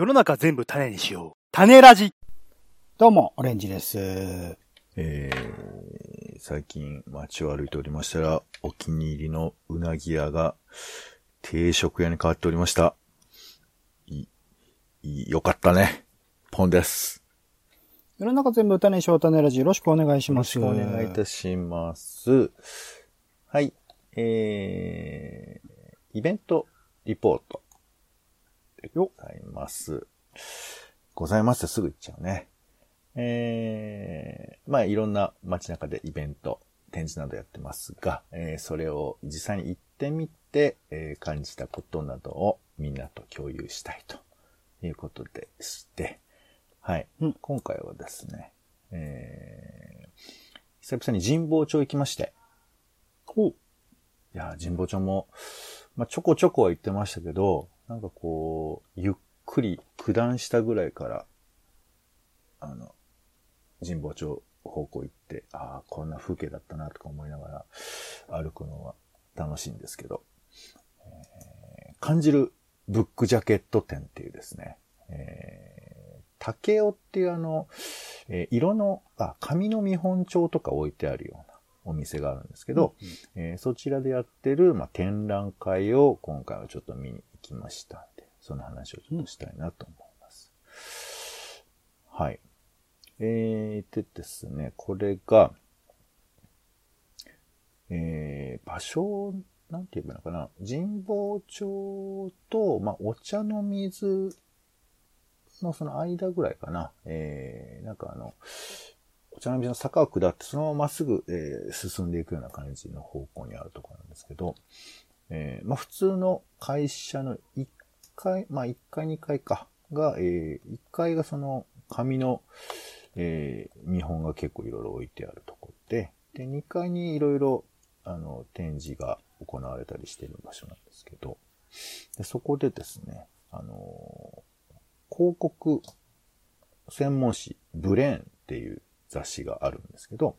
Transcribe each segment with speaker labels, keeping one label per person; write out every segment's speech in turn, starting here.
Speaker 1: 世の中全部種にしよう。種ラジ。
Speaker 2: どうも、オレンジです。
Speaker 3: えー、最近街を歩いておりましたら、お気に入りのうなぎ屋が定食屋に変わっておりました。い、い、よかったね。ポンです。
Speaker 2: 世の中全部種にしよう、種ラジ。よろしくお願いし
Speaker 3: よろ
Speaker 2: ます。
Speaker 3: しくお願いいたします。はい。えー、イベントリポートでございます。ございますすぐ言っちゃうね。えー、まあいろんな街中でイベント、展示などやってますが、えーそれを実際に行ってみて、えー感じたことなどをみんなと共有したいということでして、はい。
Speaker 2: うん
Speaker 3: 今回はですね、えー、久々に神保町行きまして、
Speaker 2: ほう。
Speaker 3: いや、神保町も、まあ、ちょこちょこは言ってましたけど、なんかこう、ゆっくり九段下ぐらいから、あの、神保町方向行って、ああ、こんな風景だったなとか思いながら歩くのは楽しいんですけど、えー感じるブックジャケット展っていうですね、えー、竹雄っていうあの、えー色の、あ、紙の見本帳とか置いてあるようなお店があるんですけど、えーそちらでやってる、まあ、展覧会を今回はちょっと見に行きましたんで、その話をちょっとしたいなと思います。はい。えー、でですね、これが、えー、場所、なんて言えばいいのかな、神保町と、まあ、お茶の水のその間ぐらいかな、えー、なんかあの、お茶の水の坂を下って、そのまままっすぐ、えー進んでいくような感じの方向にあるところなんですけど、えーまあ普通の会社の1階、まあ1階2階か、が、え1階がその紙の、えー見本が結構いろいろ置いてあるところで、で、2階にいろいろ、あの、展示が行われたりしている場所なんですけど、でそこでですね、あのー広告専門誌、ブレーンっていう雑誌があるんですけど、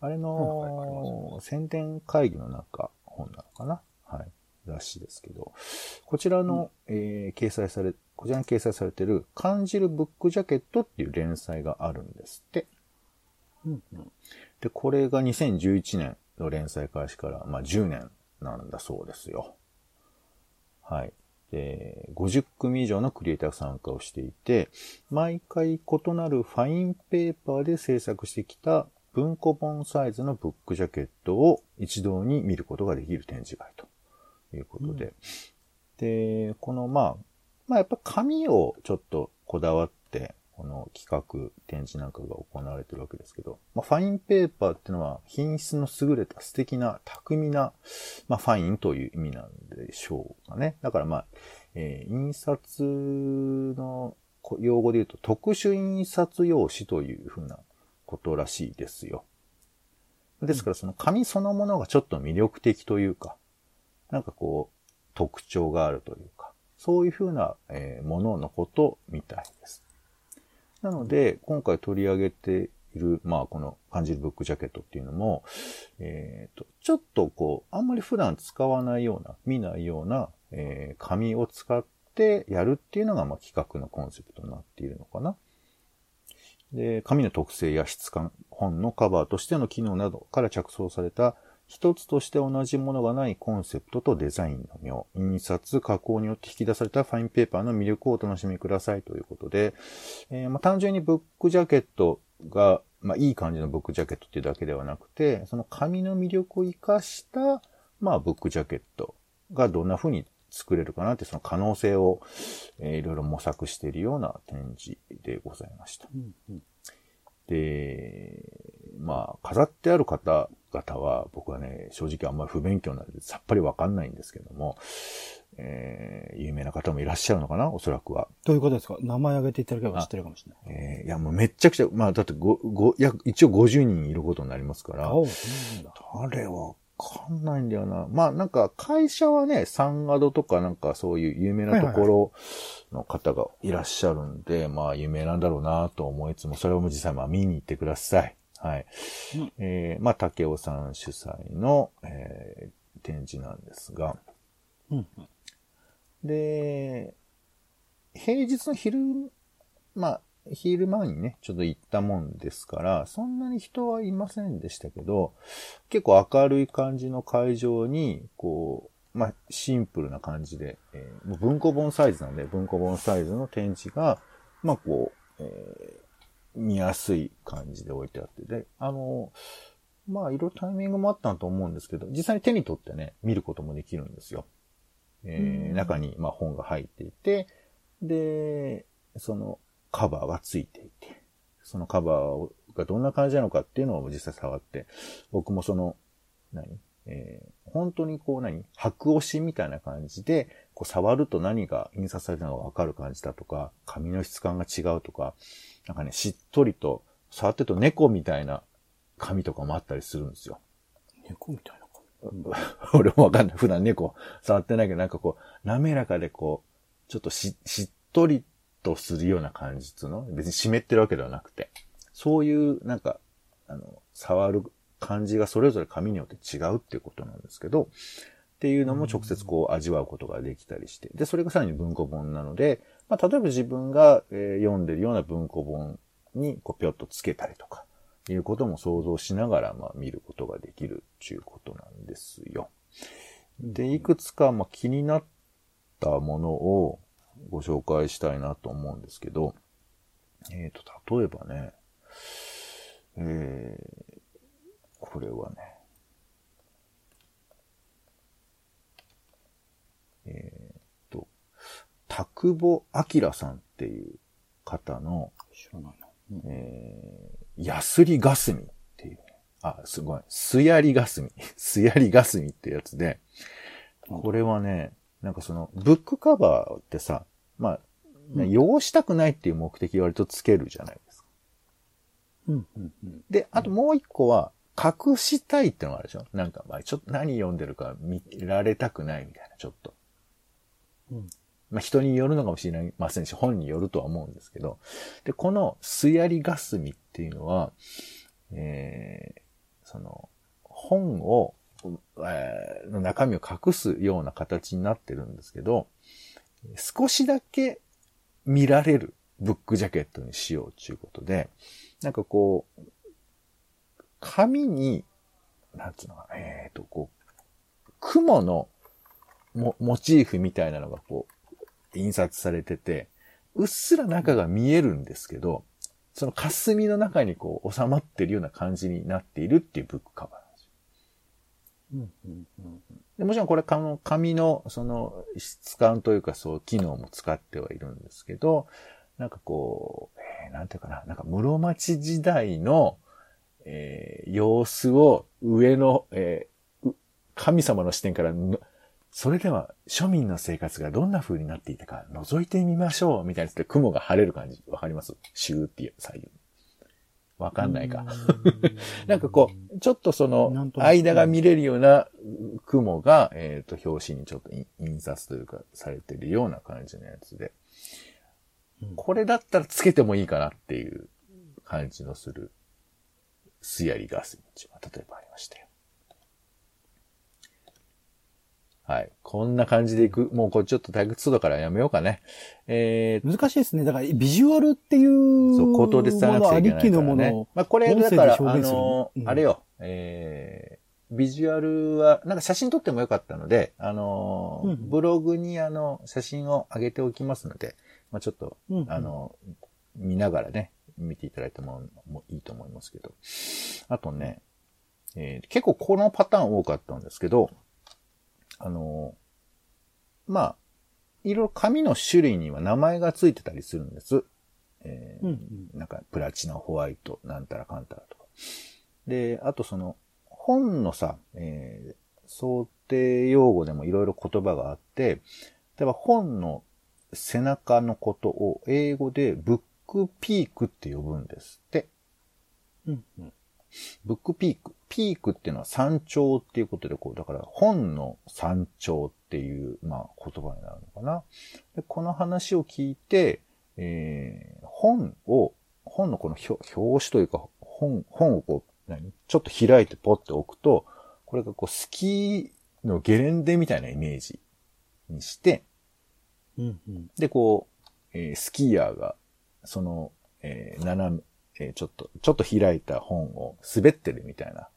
Speaker 3: あれの宣伝会議の中、本なのかな？はい。雑誌ですけど、こちらの、えー掲載され、こちらに掲載されている、感じるブックジャケットっていう連載があるんですって。
Speaker 2: うんうん
Speaker 3: で、これが2011年の連載開始から、まあ、10年なんだそうですよ。はい。で、50組以上のクリエイターが参加をしていて、毎回異なるファインペーパーで制作してきた文庫本サイズのブックジャケットを一堂に見ることができる展示会ということで。で、このまあ、まあやっぱ紙をちょっとこだわって、この企画、展示なんかが行われてるわけですけど、まあ、ファインペーパーっていうのは品質の優れた素敵な巧みな、まあ、ファインという意味なんでしょうかね。だからまあ、えー印刷のこ用語で言うと特殊印刷用紙というふうなことらしいですよ。ですからその紙そのものがちょっと魅力的というか、なんかこう、特徴があるというか、そういうふうな、えもののことみたいです。なので、今回取り上げている、まあ、この感じるブックジャケットっていうのも、えっ、と、ちょっとこう、あんまり普段使わないような、見ないような、えー紙を使ってやるっていうのが、まあ、企画のコンセプトになっているのかな。で、紙の特性や質感、本のカバーとしての機能などから着想された、一つとして同じものがないコンセプトとデザインの妙、印刷、加工によって引き出されたファインペーパーの魅力をお楽しみくださいということで、えーまあ、単純にブックジャケットが、まあ、いい感じのブックジャケットっていうだけではなくて、その紙の魅力を活かした、まあ、ブックジャケットがどんな風に作れるかなって、その可能性を、えーいろいろ模索しているような展示でございました。
Speaker 2: うんうん。
Speaker 3: で、まあ、飾ってある方々は、僕はね、正直あんまり不勉強なのでさっぱりわかんないんですけども、えー有名な方もいらっしゃるのかなおそらくは。
Speaker 2: どういうことですか？名前挙げていただければ知ってるかもしれない。
Speaker 3: えーいや、もうめっちゃくちゃ、まあ、だってご、ご、いや、一応50人いることになりますから。誰わかんないんだよな。まあ、なんか、会社はね、サンアドとかなんかそういう有名なところの方がいらっしゃるんで、まあ、有名なんだろうなと思いつつも、それを実際まあ見に行ってください。はい。
Speaker 2: うん。
Speaker 3: えーまあ、竹尾さん主催の、えー展示なんですが、
Speaker 2: うんうん。
Speaker 3: で、平日の昼、まあ、昼間にね、ちょっと行ったもんですから、そんなに人はいませんでしたけど、結構明るい感じの会場に、こう、まあ、シンプルな感じで、えーもう文庫本サイズなんで、文庫本サイズの展示が、まあ、こう、えー見やすい感じで置いてあって、で、あの、まあ、いろいろタイミングもあったと思うんですけど、実際に手に取ってね、見ることもできるんですよ。えー
Speaker 2: うん。
Speaker 3: 中に、まあ、本が入っていて、で、そのカバーがついていて、そのカバーをがどんな感じなのかっていうのを実際触って、僕もその、何？えー本当にこう何？白押しみたいな感じで、こう触ると何が印刷されたのかわかる感じだとか、紙の質感が違うとか、なんかね、しっとりと、触ってると猫みたいな紙とかもあったりするんですよ。
Speaker 2: 猫みたいな
Speaker 3: 俺もわかんない。普段猫触ってないけど、なんかこう、滑らかでこう、ちょっとし、しっとりとするような感じっつうの？別に湿ってるわけではなくて。そういう、なんか、あの、触る感じがそれぞれ紙によって違うっていうことなんですけど、っていうのも直接こう味わうことができたりして。で、それがさらに文庫本なので、まあ、例えば自分が、え読んでるような文庫本にこうぴょっとつけたりとか、いうことも想像しながら、まあ見ることができるっていうことなんですよ。で、いくつか、まあ気になったものをご紹介したいなと思うんですけど、えっ、と、例えばね、えー、これはね、えっ、と、田久保明さんっていう方の、
Speaker 2: 知らないな。うん
Speaker 3: えー、ヤスリガスミっていうね。あ、すごい。スヤリガスミ。スヤリガスミってやつで、これはね、なんかその、ブックカバーってさ、まあ、ね汚したくないっていう目的割とつけるじゃないですか。
Speaker 2: うん、うん、うん。
Speaker 3: で、あともう一個は、隠したいってのがあるでしょなんか、まあ、ちょっと何読んでるか見られたくないみたいな、ちょっと。まあ、人によるのかもしれませんし、本によるとは思うんですけど。で、このスヤリガスミっていうのは、えー、その、本を、えーの中身を隠すような形になってるんですけど、少しだけ見られるブックジャケットにしようということで、なんかこう、紙に、なんつうのかな、えーと、こう、雲のモモチーフみたいなのがこう、印刷されてて、うっすら中が見えるんですけど、その霞の中にこう収まってるような感じになっているっていうブックカバーなんですよ。
Speaker 2: うん、うん、うん。
Speaker 3: でもちろんこれ紙のその質感というかそう機能も使ってはいるんですけど、なんかこう、えーなんていうかな、なんか室町時代の、えー様子を上の、えーう神様の視点からの、それでは庶民の生活がどんな風になっていたか覗いてみましょうみたいなやつで雲が晴れる感じ。わかります？シューっていう左右。わかんないか。なんかこう、ちょっとその間が見れるような雲が、えっ、と、表紙にちょっと印印刷というかされてるような感じのやつで、
Speaker 2: うん
Speaker 3: これだったらつけてもいいかなっていう感じのする、スヤリガスミが例えばありましたよ。はい。こんな感じでいく。もうこれちょっと退屈そうだからやめようかね。えー
Speaker 2: 難しいですね。だから、ビジュアルっていう、
Speaker 3: そう、口頭で伝えなくちゃいけないから、ね。
Speaker 2: ものも。
Speaker 3: まあ、これ、だから、あの、
Speaker 2: うん
Speaker 3: あれよ、えー、ビジュアルは、なんか写真撮ってもよかったので、あの、
Speaker 2: うん
Speaker 3: ブログにあの、写真を上げておきますので、まあ、ちょっと、
Speaker 2: うん
Speaker 3: あの、見ながらね、見ていただいてももいいと思いますけど。あとね、えー結構このパターン多かったんですけど、あの、まあ、いろいろ紙の種類には名前がついてたりするんです。えー
Speaker 2: うんうん
Speaker 3: なんか、プラチナ、ホワイト、なんたらかんたらとか。で、あとその、本のさ、えー想定用語でもいろいろ言葉があって、例えば本の背中のことを英語でブックピークって呼ぶんですって。
Speaker 2: うんうん
Speaker 3: ブックピーク。ピークっていうのは山頂っていうことで、こう、だから本の山頂っていう、まあ、言葉になるのかな。で、この話を聞いて、えー本を、本のこの表表紙というか、本、本をこう、何？ちょっと開いてポッて置くと、これがこう、スキーのゲレンデみたいなイメージにして、
Speaker 2: うんうん
Speaker 3: で、こう、えースキーヤーが、その、えー斜め、えーちょっと、ちょっと開いた本を滑ってるみたいな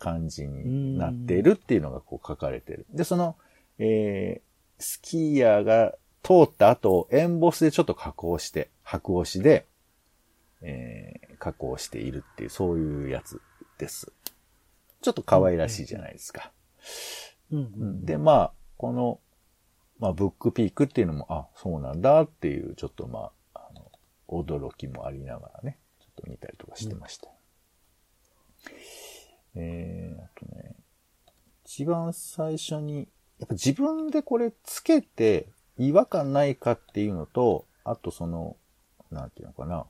Speaker 3: 感じになっているっていうのがこう書かれてる。で、その、えースキーヤーが通った後をエンボスでちょっと加工して、白押しで、えー加工しているっていう、そういうやつです。ちょっと可愛らしいじゃないですか。
Speaker 2: うんう
Speaker 3: うんんで、まあ、この、まあ、ブックピークっていうのも、あ、そうなんだっていう、ちょっとまあ、あの、驚きもありながらね、ちょっと見たりとかしてました。えー、あとね、一番最初に、やっぱ自分でこれつけて違和感ないかっていうのと、あとその、なんていうのかな。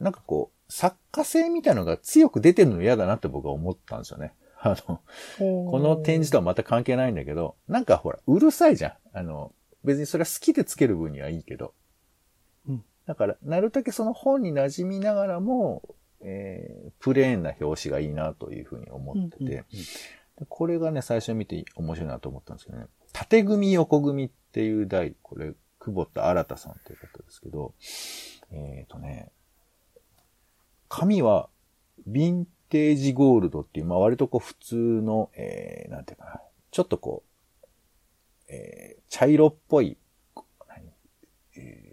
Speaker 3: なんかこう、作家性みたいなのが強く出てるの嫌だなって僕は思ったんですよね。あの、こ
Speaker 2: こ
Speaker 3: の展示とはまた関係ないんだけど、なんかほら、うるさいじゃん。あの、別にそれは好きでつける分にはいいけど。
Speaker 2: うん
Speaker 3: だから、なるだけその本に馴染みながらも、えー、プレーンな表紙がいいなというふうに思ってて、でこれがね、最初見て面白いなと思ったんですけどね、縦組横組っていう題、これ、久保田新さんという方ですけど、えっ、とね、紙は、ヴィンテージゴールドっていう、まあ割とこう普通の、えー、なんていうかな、ちょっとこう、えー、茶色っぽい、え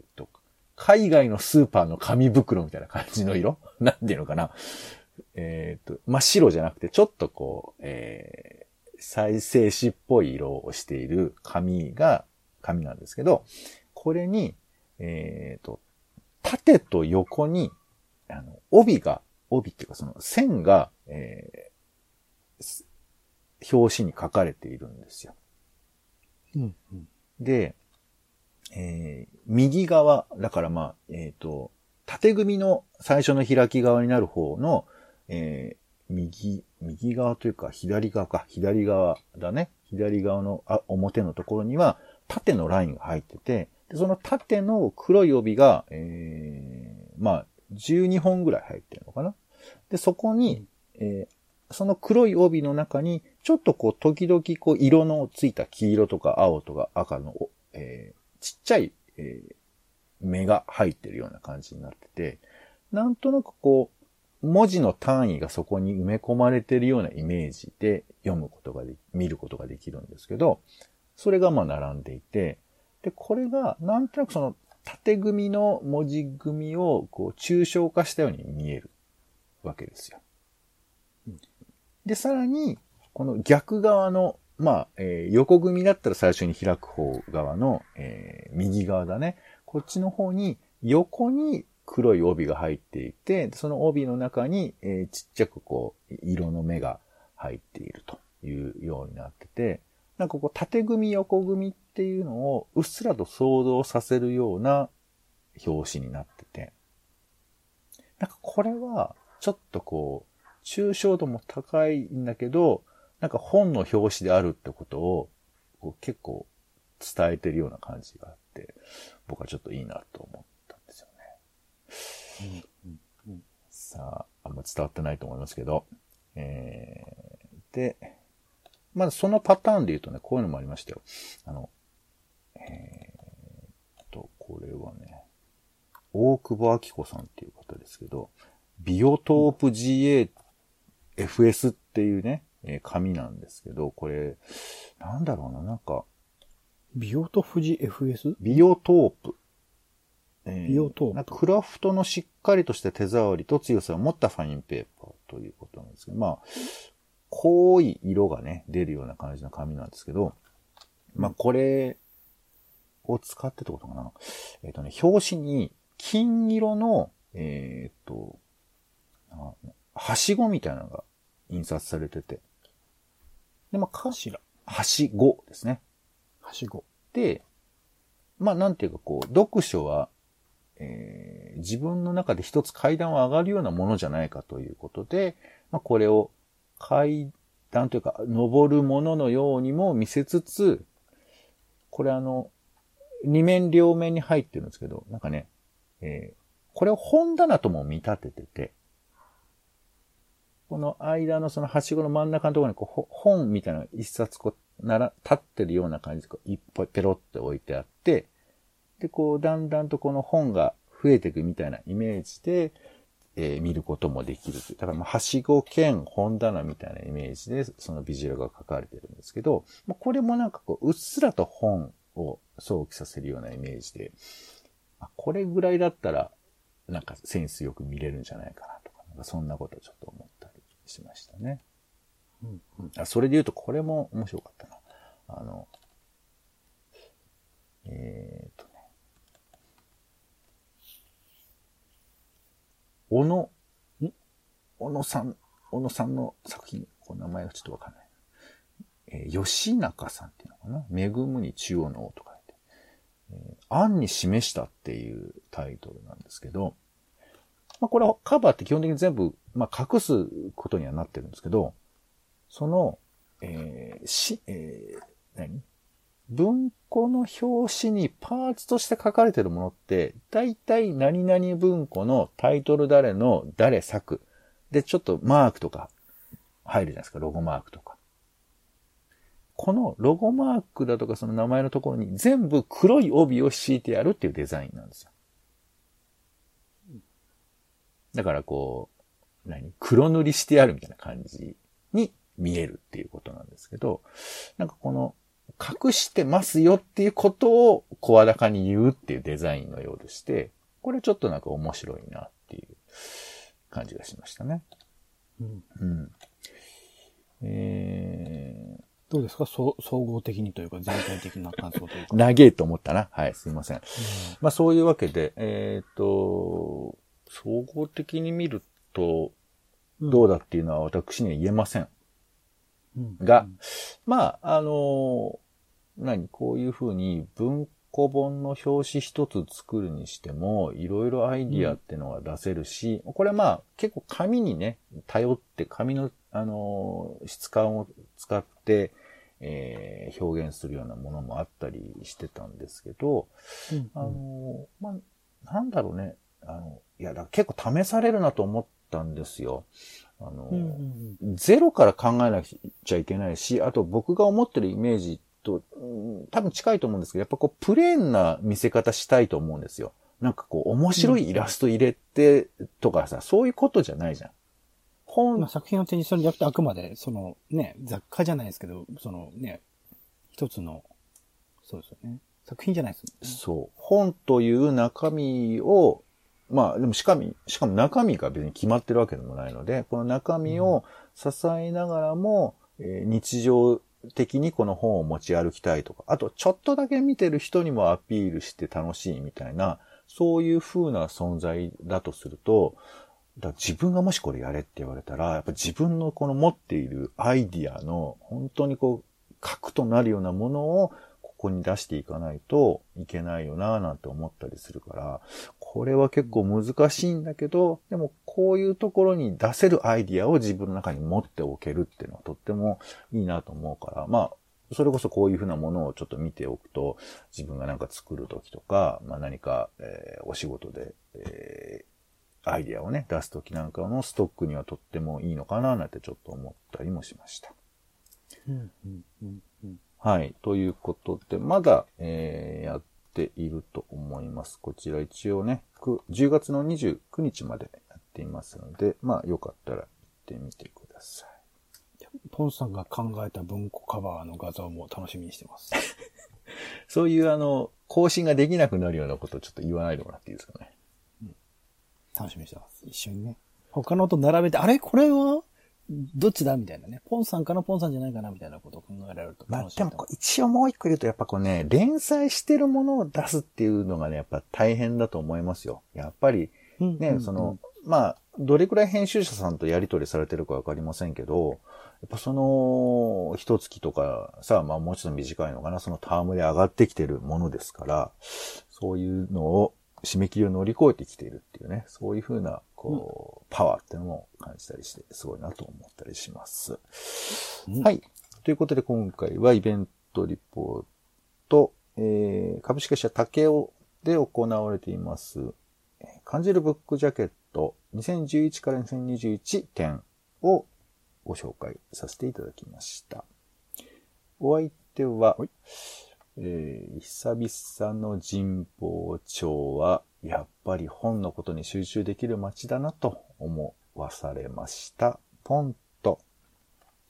Speaker 3: 海外のスーパーの紙袋みたいな感じの色？なんていうのかな？えっ、と、真っ白じゃなくて、ちょっとこう、えー、再生紙っぽい色をしている紙が、紙なんですけど、これに、えっ、と、縦と横に、あの、帯が、帯っていうかその線が、えーす表紙に書かれているんですよ。
Speaker 2: うんうん
Speaker 3: で、えー右側、だからまあ、えっ、と、縦組の最初の開き側になる方の、えー右、右側というか左側か、左側だね。左側のあ表のところには縦のラインが入ってて、でその縦の黒い帯が、えーまあ、12本ぐらい入ってるのかな。で、そこに、えーその黒い帯の中に、ちょっとこう、時々こう、色のついた黄色とか青とか赤の、おえーちっちゃい、えー目が入ってるような感じになってて、なんとなくこう、文字の単位がそこに埋め込まれてるようなイメージで読むことがで、見ることができるんですけど、それがまあ並んでいて、で、これがなんとなくその縦組の文字組みをこう抽象化したように見えるわけですよ。で、さらに、この逆側の、まあ、えー横組だったら最初に開く方側の、えー右側だね。こっちの方に、横に黒い帯が入っていて、その帯の中に、えーちっちゃくこう、色の目が入っているというようになってて、なんかこう、縦組横組っていうのをうっすらと想像させるような表紙になってて、なんかこれは、ちょっとこう、抽象度も高いんだけど、なんか本の表紙であるってことを、こう結構伝えてるような感じがあって、僕はちょっといいなと思ったんですよね。さあ、あんま伝わってないと思いますけど、えー、で、まずそのパターンで言うとね、こういうのもありましたよ。あの、えーっと、これはね、大久保明子さんっていう方ですけど、ビオトープ GAFS っていうね、えー紙なんですけど、これ、なんだろうな、なんか、
Speaker 2: ビオト富士 FS?
Speaker 3: ビオトープ。え
Speaker 2: ビオトープ
Speaker 3: なんかクラフトのしっかりとした手触りと強さを持ったファインペーパーということなんですけど、まあ、濃い色がね、出るような感じの紙なんですけど、まあ、これを使ってってことかな。えっ、とね、表紙に金色の、えっ、と、なはしごみたいなのが印刷されてて、で、まあ、かしら、はしごですね。
Speaker 2: はしご。
Speaker 3: で、まあなんていうかこう、読書は、えー自分の中で一つ階段を上がるようなものじゃないかということで、まあこれを階段というか、登るもののようにも見せつつ、これあの、二面両面に入ってるんですけど、なんかね、えーこれを本棚とも見立ててて、この間のそのはしごの真ん中のところにこう本みたいな一冊こう、なら、立ってるような感じでこう、いっぱいペロって置いてあって、で、こう、だんだんとこの本が増えていくみたいなイメージで、えー見ることもできるという。だから、まあ、はしご兼本棚みたいなイメージで、そのビジュアルが書かれてるんですけど、まあ、これもなんかこう、うっすらと本を想起させるようなイメージで、あこれぐらいだったら、なんかセンスよく見れるんじゃないかなとか、なんかそんなことちょっと思ったりしましたね。
Speaker 2: うんうん
Speaker 3: あそれで言うと、これも面白かったな。あの、えーっとね。小野、ん？小野さん、小野さんの作品、この名前がちょっとわかんない。えー吉中さんっていうのかな？恵むに中央の王と書いて。えー案に示したっていうタイトルなんですけど、まあこれはカバーって基本的に全部、まあ隠すことにはなってるんですけど、その、えーし、えー何？文庫の表紙にパーツとして書かれてるものって、大体何々文庫のタイトル誰の誰作。で、ちょっとマークとか入るじゃないですか、ロゴマークとか。このロゴマークだとかその名前のところに全部黒い帯を敷いてやるっていうデザインなんですよ。だからこう、何？黒塗りしてあるみたいな感じに見えるっていうことなんですけど、なんかこの隠してますよっていうことを声高に言うっていうデザインのようでして、これちょっとなんか面白いなっていう感じがしましたね。
Speaker 2: うん
Speaker 3: うん。え
Speaker 2: どうですか？そ総合的にというか、全体的な感想というか。
Speaker 3: ー、長えと思ったな。はい、すいません。まあそういうわけで、えっ、と、総合的に見ると、どうだっていうのは私には言えません。
Speaker 2: うん。
Speaker 3: がまあ、あの何、こういうふうに文庫本の表紙一つ作るにしても、いろいろアイディアってのが出せるし、これはまあ、結構紙にね、頼って紙の、あの質感を使って、えー表現するようなものもあったりしてたんですけど、
Speaker 2: うん。
Speaker 3: あのまあ、なんだろうね、あの、いや、だ結構試されるなと思ったんですよ。あの、
Speaker 2: うんうんうん
Speaker 3: ゼロから考えなきゃいけないし、あと僕が思ってるイメージと、うん多分近いと思うんですけど、やっぱこう、プレーンな見せ方したいと思うんですよ。なんかこう、面白いイラスト入れてとかさ、そういうことじゃないじゃん。本
Speaker 2: まあ、作品を展示するんじゃなくて、あくまで、そのね、雑貨じゃないですけど、そのね、一つの、そうですよね。作品じゃないですよね。
Speaker 3: そう。本という中身を、まあ、でもしかも、しかも中身が別に決まってるわけでもないので、この中身を支えながらも、えー日常的にこの本を持ち歩きたいとか、あとちょっとだけ見てる人にもアピールして楽しいみたいな、そういう風な存在だとすると、だ自分がもしこれやれって言われたら、やっぱ自分のこの持っているアイディアの本当にこう、核となるようなものをここに出していかないといけないよなぁなんて思ったりするから、これは結構難しいんだけど、でもこういうところに出せるアイディアを自分の中に持っておけるっていうのはとってもいいなと思うから、まあ、それこそこういうふうなものをちょっと見ておくと、自分がなんか作るときとか、まあ何か、えーお仕事で、えーアイディアをね、出すときなんかのストックにはとってもいいのかななんてちょっと思ったりもしました。
Speaker 2: うんうんうんうん
Speaker 3: はい。ということで、まだ、えーやっていると思います。こちら一応ね、く10月の29日までやっていますので、まあよかったら行ってみてください。
Speaker 2: ポンさんが考えた文庫カバーの画像も楽しみにしてます。
Speaker 3: そういうあの、更新ができなくなるようなことをちょっと言わないでもらっていいですかね。
Speaker 2: 楽しみにしてます。一緒にね。他のと並べて、あれ？これは？どっちだみたいなね。ポンさんかなポンさんじゃないかなみたいなことを考えられると
Speaker 3: まあでも一応もう一個言うと、やっぱこうね、連載してるものを出すっていうのがね、やっぱ大変だと思いますよ。やっぱり、
Speaker 2: う。うん
Speaker 3: ね、
Speaker 2: うん
Speaker 3: その、まあ、どれくらい編集者さんとやり取りされてるかわかりませんけど、やっぱその、一月とかさ、まあもうちょっと短いのかな、そのタームで上がってきてるものですから、そういうのを、締め切りを乗り越えてきているっていうね、そういうふうな、こう、パワーっていうのも感じたりして、すごいなと思ったりします。
Speaker 2: うん
Speaker 3: はい。ということで今回はイベントリポート、えー、株式会社竹雄で行われています、えー感じるブックジャケット2011から2021展をご紹介させていただきました。お相手は、えー久々の神保町は、やっぱり本のことに集中できる街だなと思わされました。ポンと、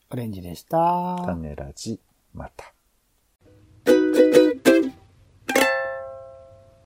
Speaker 2: オレンジでした。
Speaker 3: 種ラジ、また。